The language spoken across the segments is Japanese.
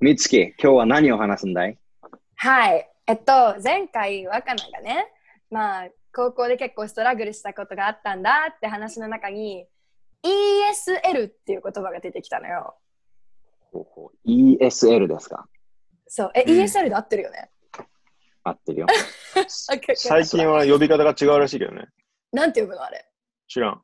みつき、今日は何を話すんだい？はい。えっと、前回、若菜がね、まあ、高校で結構ストラグルしたことがあったんだって話の中に、ESL っていう言葉が出てきたのよ。ほうほう ESL ですか？そう。え、うん ESL で合ってるよね？合ってるよ。最近は呼び方が違うらしいけどね。なんて呼ぶのあれ？知らん。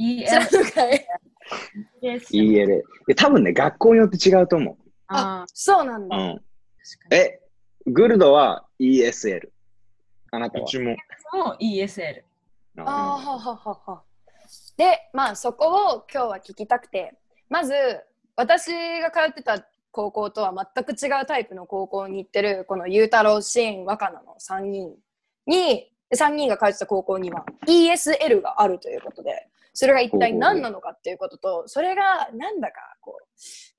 知らんのかい？ES。EL。で多分ね、学校によって違うと思あそうなんだ。え、グルドは ESL。あなたは？うちも。もう ESL。あーはははは。で、まあそこを今日は聞きたくて、まず私が通ってた高校とは全く違うタイプの高校に行ってるこのゆうたろう、しん、若菜の3人に、3人が通ってた高校には ESL があるということで、それが一体何なのかっていうことと、それがなんだかこう、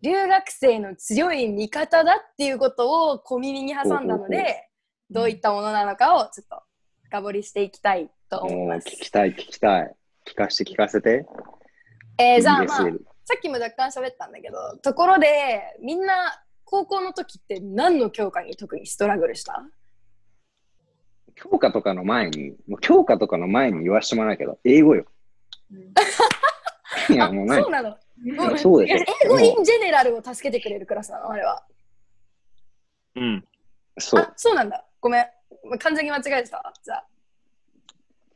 留学生の強い味方だっていうことを小耳に挟んだので、どういったものなのかをちょっと深掘りしていきたいと思います。聞きたい、聞きたい。聞かせて聞かせて。えー、じゃあまあ、さっきも若干喋ったんだけど、ところで、みんな高校の時って何の教科に特にストラグルした？教科とかの前に、もう教科とかの前に言わせてもらうけど、英語よ。いや、もう何そうなの。そうでしょ。英語イもンジェネラルを助けてくれるクラスなのあれは。うん。うそうあ、。そうなんだ。ごめん。完全に間違えてたわ。じゃあ。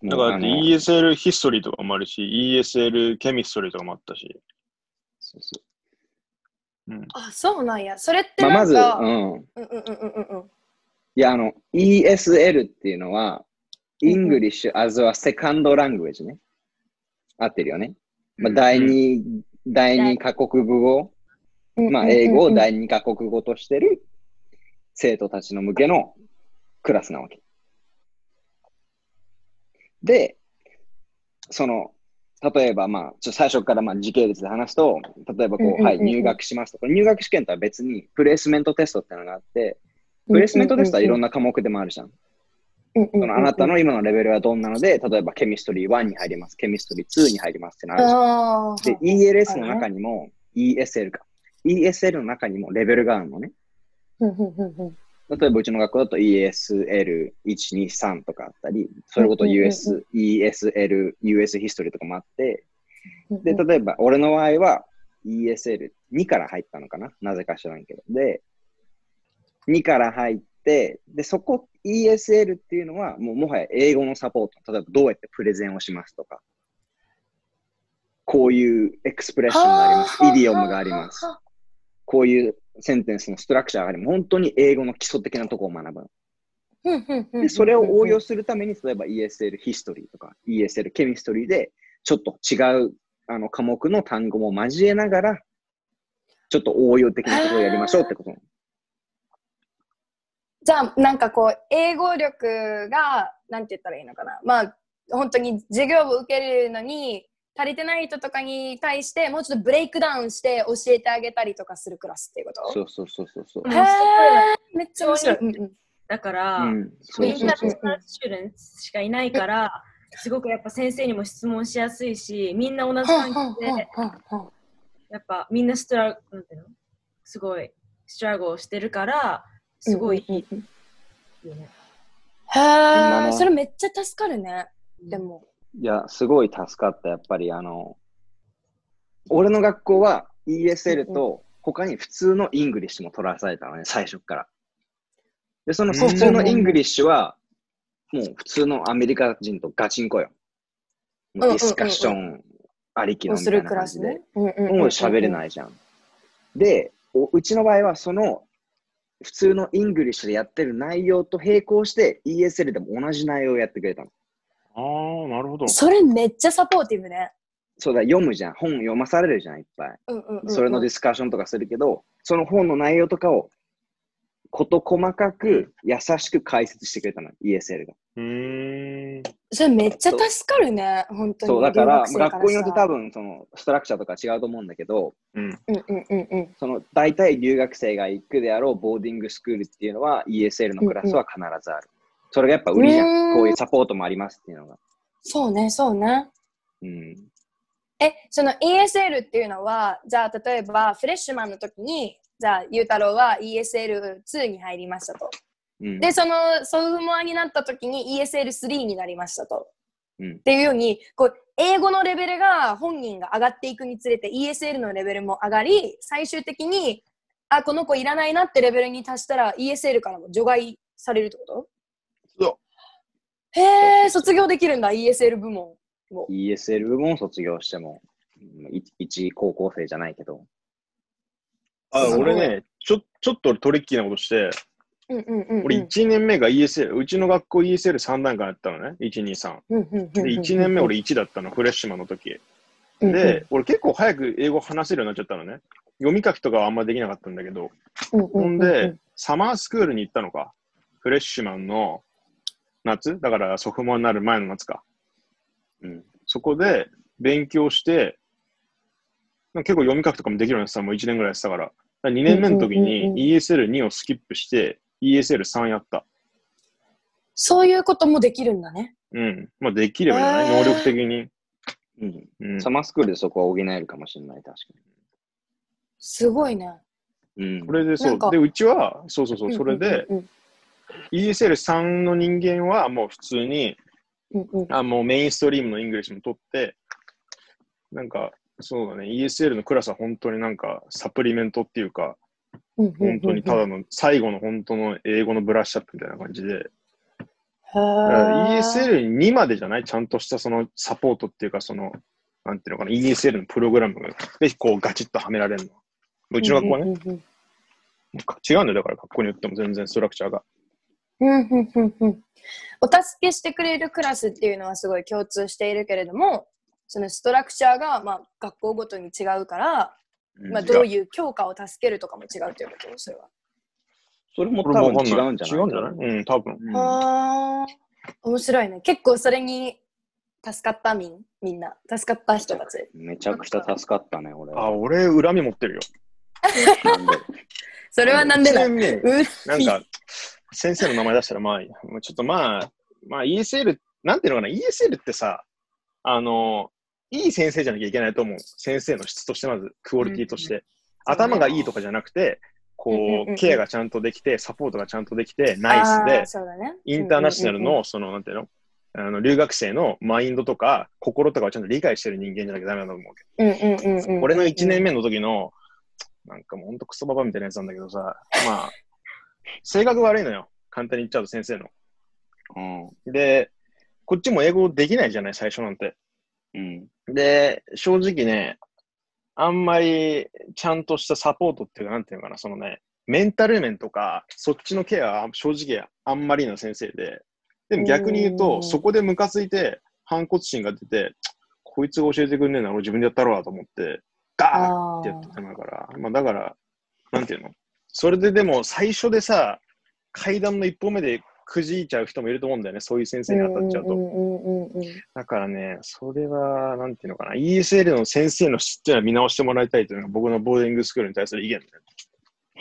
だから ESL ヒストリーとかもあるし、ESL ケミストリーとかもあったし。そうそうん。あ、そうなんや。それってうまあ、まず、うん。うんうんうんうんうん。いや、あの、ESL っていうのは、English as a second language ね。合ってるよね。まあ、第二、第二カ国語、まあ、英語を第二カ国語としてる生徒たちの向けのクラスなわけ。で、その、例えば、まあ、ちょ最初からまあ時系列で話すと、例えばこう、はい、入学しますと。これ入学試験とは別に、プレイスメントテストってのがあって、プレイスメントテストはいろんな科目でもあるじゃん。そのあなたの今のレベルはどんなので、例えばケミストリー1に入ります、ケミストリー2に入りますってなるで、ELS の中にも、ESL か。ESL の中にもレベルがあるのね。例えばうちの学校だと ESL1、2、3とかあったり、それごと US、ESL、US ヒストリーとかもあって、で、例えば俺の場合は ESL2 から入ったのかな？なぜか知らんけど。で、2から入って、で、そこ ESL っていうのはもうもはや英語のサポート。例えばどうやってプレゼンをしますとか、こういうエクスプレッションがあります。イディオムがあります。こういうセンテンスのストラクチャーがあります。本当に英語の基礎的なところを学ぶの。で、それを応用するために、例えば ESL ヒストリーとか ESL ケミストリーで、ちょっと違うあの科目の単語も交えながら、ちょっと応用的なことをやりましょうってこと。じゃあ、なんかこう、英語力が、なんて言ったらいいのかな。まあ、本当に授業を受けるのに、足りてない人とかに対して、もうちょっとブレイクダウンして教えてあげたりとかするクラスっていうこと？そうそうそうそうそう。うんへーめっちゃ面白い。うんうんだから、うん、そうそうそう。ターナショナルスチューデンツしかいないから、すごくやっぱ先生にも質問しやすいし、みんな同じ環境で、やっぱみんなストラなんていうのすごい struggle をしてるから、すごいいいよね。へなねーそれめっちゃ助かるね。でも。いや、すごい助かった。やっぱり、あの、俺の学校は ESL と他に普通の English も取らされたのね、最初から。で、その普通の English は、もう普通のアメリカ人とガチンコよ。もうディスカッションありきのみたいをするクな感じでもう喋れないじゃん。で、おうちの場合はその普通の English でやってる内容と並行して ESL でも同じ内容をやってくれたの。ああ、なるほど。それめっちゃ supportive ね。そうだ、読むじゃん。本読まされるじゃん、いっぱい。うんうんうんうんそれのディスカッションとかするけど、その本の内容とかをこと細かく優しく解説してくれたの、ESL が。うーん。それめっちゃ助かるね、本当に。そう、だから、留学生学校によって多分。分、その、ストラクチャーとか違うと思うんだけど、うん。うんうんうんうん。その、大体留学生が行くであろうボーディングスクールっていうのは ESL のクラスは必ずある。それがやっぱ売りじゃうんん。こういうサポートもありますっていうのが。そうね、そうね。うん。え、その ESL っていうのは、じゃあ例えばフレッシュマンの時にじゃあ、ゆうたろうは ESL2 に入りましたと。うんで、そのソフモアになった時に ESL3 になりましたと。うんっていうように、こう、英語のレベルが本人が上がっていくにつれて ESL のレベルも上がり、最終的に、あ、この子いらないなってレベルに達したら ESL からも除外されるってこと？そへえ、卒業できるんだ、ESL 部門を。ESL 部門卒業しても、一高校生じゃないけど。あ俺ね、ちょ、ちょっと俺トリッキーなことして。俺1年目が ESL、うちの学校 ESL3 段階やったのね、1、2、3。うんうんうんうんで、1年目俺1だったの、フレッシュマンの時。で、俺結構早く英語話せるようになっちゃったのね。読み書きとかはあんまできなかったんだけど。ほうんんで、サマースクールに行ったのか。フレッシュマンの夏？だからソフトモアになる前の夏か。うん。そこで勉強して、結構読み書きとかもできるようになってたもう1年ぐらいやってたから。だから2年目の時に ESL2 をスキップして、ESL3 やった。そういうこともできるんだね。うん。まあできればいいんじゃない、へー能力的に。うん。うんサマースクールでそこは補えるかもしれない、確かすごいね。に。うん。それでそう。で、うちは、そうそうそう、それで、うんうん ESL3 の人間はもう普通に、うんうんあもう mainstream の English も取って、なんか、そうだね、ESL のクラスは本当になんか supplement っていうか、本当にただの最後の本当の英語のブラッシュアップみたいな感じで、へだからー ESL2 までじゃないちゃんとしたそのサポートっていうか、その、なんていうのかな、ESL のプログラムが、で、こうガチッとはめられるの。うちの学校はね、うんうんうん。違うんだよ、だから学校によっても全然 structure が。うんうんうんうん。お助けしてくれるクラスっていうのはすごい共通しているけれども、そのストラクチャーがまあ学校ごとに違うから、まあ、どういう教科を助けるとかも違うということ？それは。それもこれ多分違うんじゃない？違うんじゃない？うん、多分。うんああ、面白いね。結構それに助かったみん、みんな。助かった人たち。めちゃくちゃ助かったね、俺は。あ、俺、恨み持ってるよ。なんで？それはなんでだ？なんか、先生の名前出したら、まあ、ちょっとまあ、まあ ESL、なんていうのかな、ESL ってさ、あの、いい先生じゃなきゃいけないと思う。先生の質として、まず、クオリティとして。頭がいいとかじゃなくて、うんうんうんうんこう、ケアがちゃんとできて、サポートがちゃんとできて、ナイスで、ね。インターナショナルうんうんうんの、その、なんていうの？あの留学生のマインドとか心とかをちゃんと理解してる人間じゃなきゃダメだと思うけうんうんうんうんど、俺の1年目の時の、なんかもうほんとクソババみたいなやつなんだけどさ、まあ、性格悪いのよ。簡単に言っちゃうと先生の。うん。で、こっちも英語できないじゃない、最初なんて。うん。で、正直ね、あんまりちゃんとしたサポートっていうか、なんていうのかな、そのね、メンタル面とか、そっちのケアは正直あんまりの先生で、でも逆に言ううと、んそこでムカついて、反骨心が出て、こいつが教えてくんねえなら俺自分でやったろうと思って、ガーあってやってたのから、まあだから、なんていうの？それででも最初でさ、階段の一歩目でくじいちゃう人もいると思うんだよね、そういう先生に当たっちゃうと。だからね、それは、なんていうのかな、ESL の先生の質っていうのは見直してもらいたいというのが僕のボーディングスクールに対する意見だよ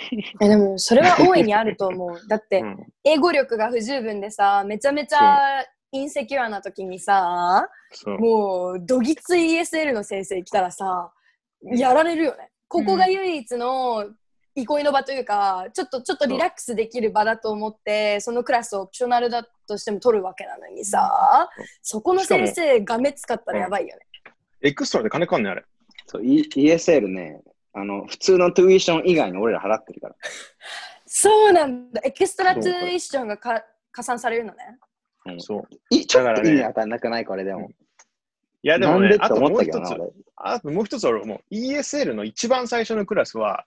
えでもそれは大いにあると思う。だってね。英語力が不十分でさ、めちゃめちゃ insecure な時にさ。もうどぎつい ESL の先生来たらさ、やられるよね。ここが唯一の憩いの場というか、ちょっとちょっとリラックスできる場だと思って、そのクラスを optional だとしても取るわけなのにさ、そこの先生がきつかったらやばいよね。 extra で金かかんねんあれ。そう、E- ESL ね、あの、普通の tuition 以外に俺ら払ってるから。そうなんだ。 extra tuition がか加算されるのね。うんそう。いちょっと意味わかんなくないこれでも。いや、でもねあともう一つ。あともう一つ俺もう ESL の一番最初のクラスは、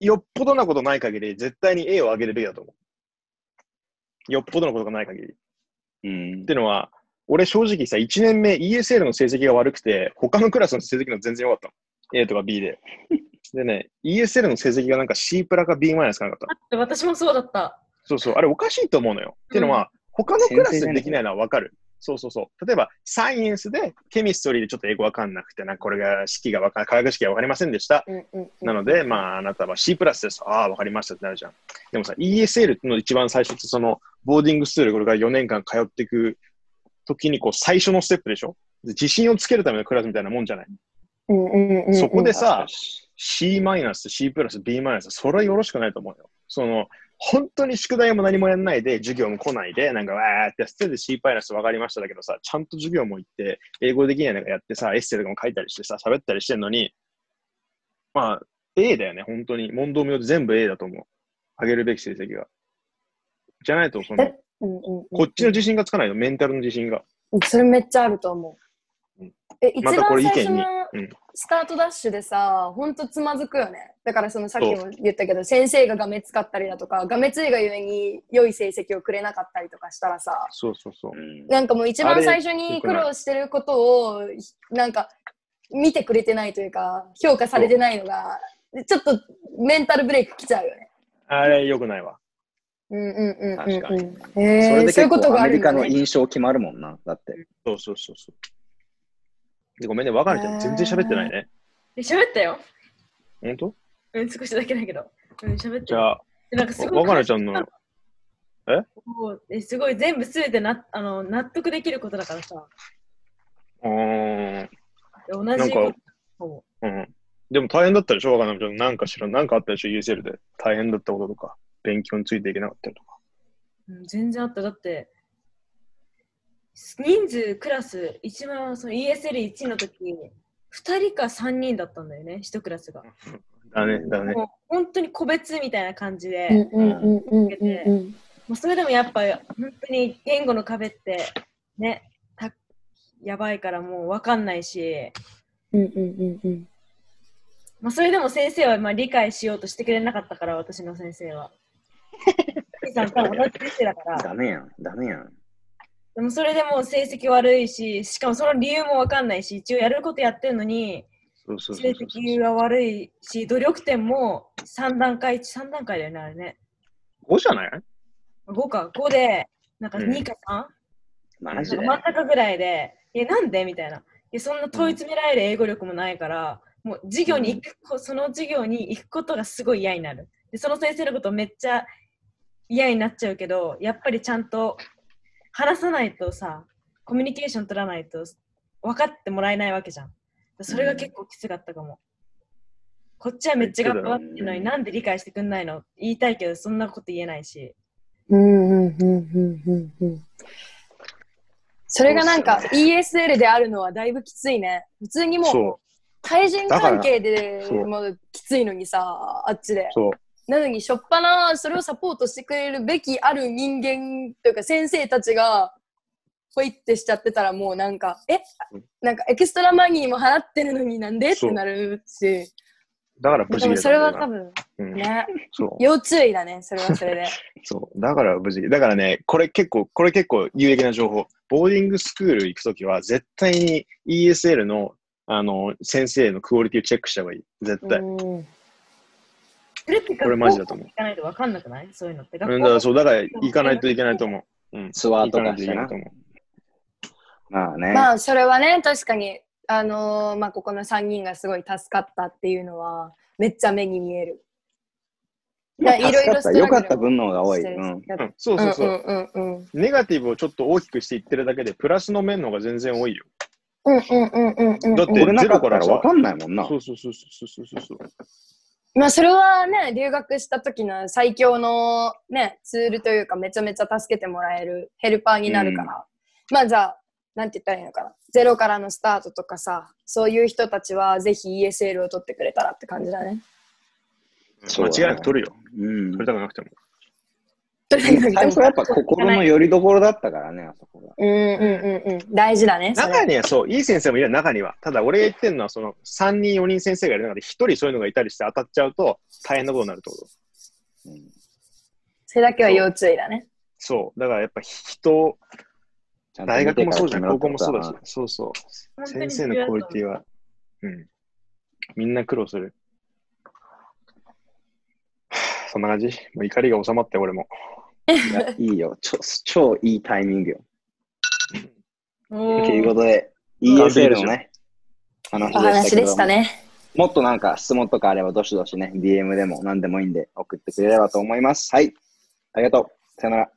よっぽどなことない限り、絶対に A を上げるべきだと思う。よっぽどのことがない限り。っうんて。いうのは、俺正直さ、1年目 ESL の成績が悪くて、他のクラスの成績の全然良かったの。A とか B で。でね、ESL の成績がなんか C プラか B マイナスかなかった。だって私もそうだった。そうそう、あれおかしいと思うのよ。っていうのは、他のクラスでできないのはわかる。そうそうそう。例えば、サイエンスで、ケミストリーでちょっと英語わかんなくて、なんかこれが式がわか化学式がわかりませんでした。うんうんうんなので、まあ、あなたは C プラスです。ああ、わかりましたってなるじゃん。でもさ、ESL の一番最初って、その、ボーディングスクール、これから4年間通っていく時に、こう、最初のステップでしょ？で自信をつけるためのクラスみたいなもんじゃない。うんうんうんうんそこでさ、C マイナス、C プラス、B マイナス、それはよろしくないと思うよ。その、本当に宿題も何もやんないで、授業も来ないで、なんかわーってやってで C マイナス分かりましただけどさ、ちゃんと授業も行って、英語できないのかやってさ、エッセイとかも書いたりしてさ、喋ったりしてんのに、まあ、A だよね、本当に。問答無用で全部 A だと思う。上げるべき成績が。じゃないと、その、うんうんうんこっちの自信がつかないの、メンタルの自信が。それめっちゃあると思ううん。え、一またこ番最初れ意見にのうんスタートダッシュでさ、ほんとつまずくよね。だからそのさっきも言ったけど、先生ががめつかったりだとか、がめついがゆえに良い成績をくれなかったりとかしたらさ、そうそうそう。うんなんかもう一番最初に苦労してることを、なんか見てくれてないというか、評価されてないのが、ちょっとメンタルブレイクきちゃうよね。あれ、良くないわ。うんうんうんうん確かにうん。えー、それでそういうことが結構アメリ。カの印象決まるもんな。だって。そうそうそうそう。でごめんね、若菜ちゃん全然喋ってないね。え喋ったよ。本当？うん、少しだけだけど。うん、喋ったじゃあ、でなんかすごい若菜ちゃんの、え？すごい全部すべてなあの納得できることだからさ。うーん、同なんかじことうん。でも大変だったでしょ、若菜ちゃん。なんかしら、なんかあったでしょ、USL で。大変だったこととか、勉強についていけなかったりとか。うん、全然あった。だって、人数クラス、一番その ESL1 の時、2人か3人だったんだよね、1クラスが。だね、だね。もう本当に個別みたいな感じで、うんうんうんうんうんうん。まあ、それでもやっぱ本当に言語の壁ってね、たやばいからもう分かんないし、うんうんうんうん。まあ、それでも先生はまあ理解しようとしてくれなかったから、私の先生は。さんと同じ先生だから。ダメやん。ダメやん。でもそれでもう成績悪いし、しかもその理由もわかんないし、一応やることやってるのに、成績が悪いし、努力点も3段階、3段階だよね、あれね。5じゃない？5か、5で、なんかうん2か 3? マジで？真ん中ぐらいで、え、なんで？みたいな。え、そんな問い詰められる英語力もないから、もう授業に行く、その授業に行くことがすごい嫌になる。で、その先生のことめっちゃ嫌になっちゃうけど、やっぱりちゃんと話さないとさ、コミュニケーション取らないと分かってもらえないわけじゃん。それが結構きつかったかも。こっちはめっちゃ頑張ってるのになんで理解してくんないの？言いたいけどそんなこと言えないし。うんうんうんうんうんうん。それがなんか ESL であるのはだいぶきついね。普通にもうそ対人関係でもうきついのにさ、あっちでう、。そう。なのに、しょっぱな、それをサポートしてくれるべきある人間というか、先生たちが、ほいってしちゃってたら、もうなんか、えなんか extra money も払ってるのになんでってなるし、だから無事それは多分、うん、ね、要注意だね、それはそれで。そう。だから無事。だからね、これ結構、これ結構有益な情報。 boarding school 行くときは、絶対に ESL の、あの、先生のクオリティをチェックした方がいい。絶対。うんれってこれマジだと思う行かないと分かんなくない？そういうのって。うん、だからそう、だから行かないといけないと思う。うん。ツアーと行かしてな。まあね。まあ、それはね、確かに、あのーまあ、ここの3人がすごい助かったっていうのは、めっちゃ目に見える。まあいろいろ良かった分の方が多い。うん。うん、そうそうそう。うんうん。ネガティブをちょっと大きくしていってるだけで、プラスの面の方が全然多いよ。うんうんうんうんうん。だってゼロからさらわかんないもんな。そうそうそうそうそうそうそう。まあそれはね、留学した時の最強のね、ツールというかめちゃめちゃ助けてもらえるヘルパーになるから。まあじゃあ、なんて言ったらいいのかな。ゼロからのスタートとかさ、そういう人たちはぜひ ESL を取ってくれたらって感じだね。そう間違いなく取るよ。うん取りたくなくても。最初はやっぱ心の拠り所だったからね、あそこが。うんうんうんうん。大事だね。中にはそう、いい先生もいるよ中には。ただ、俺が言ってるのは、その、3人、4人先生がいる中で、1人そういうのがいたりして当たっちゃうと、大変なことになるってこと。うんそれだけは要注意だね。そう。だからやっぱ人、大学もそうじゃん、高校もそうだし。そうそう。先生のクオリティは、うん。みんな苦労する。そんな感じもう怒りが収まって、俺も。いやいいよ。超超いいタイミングよ。おというーことで、完璧 ESL でしょのね、お話で話でしたけどもしたね。もっとなんか質問とかあれば、どしどしね、DM でも何でもいいんで送ってくれればと思います。はい。ありがとう。さよなら。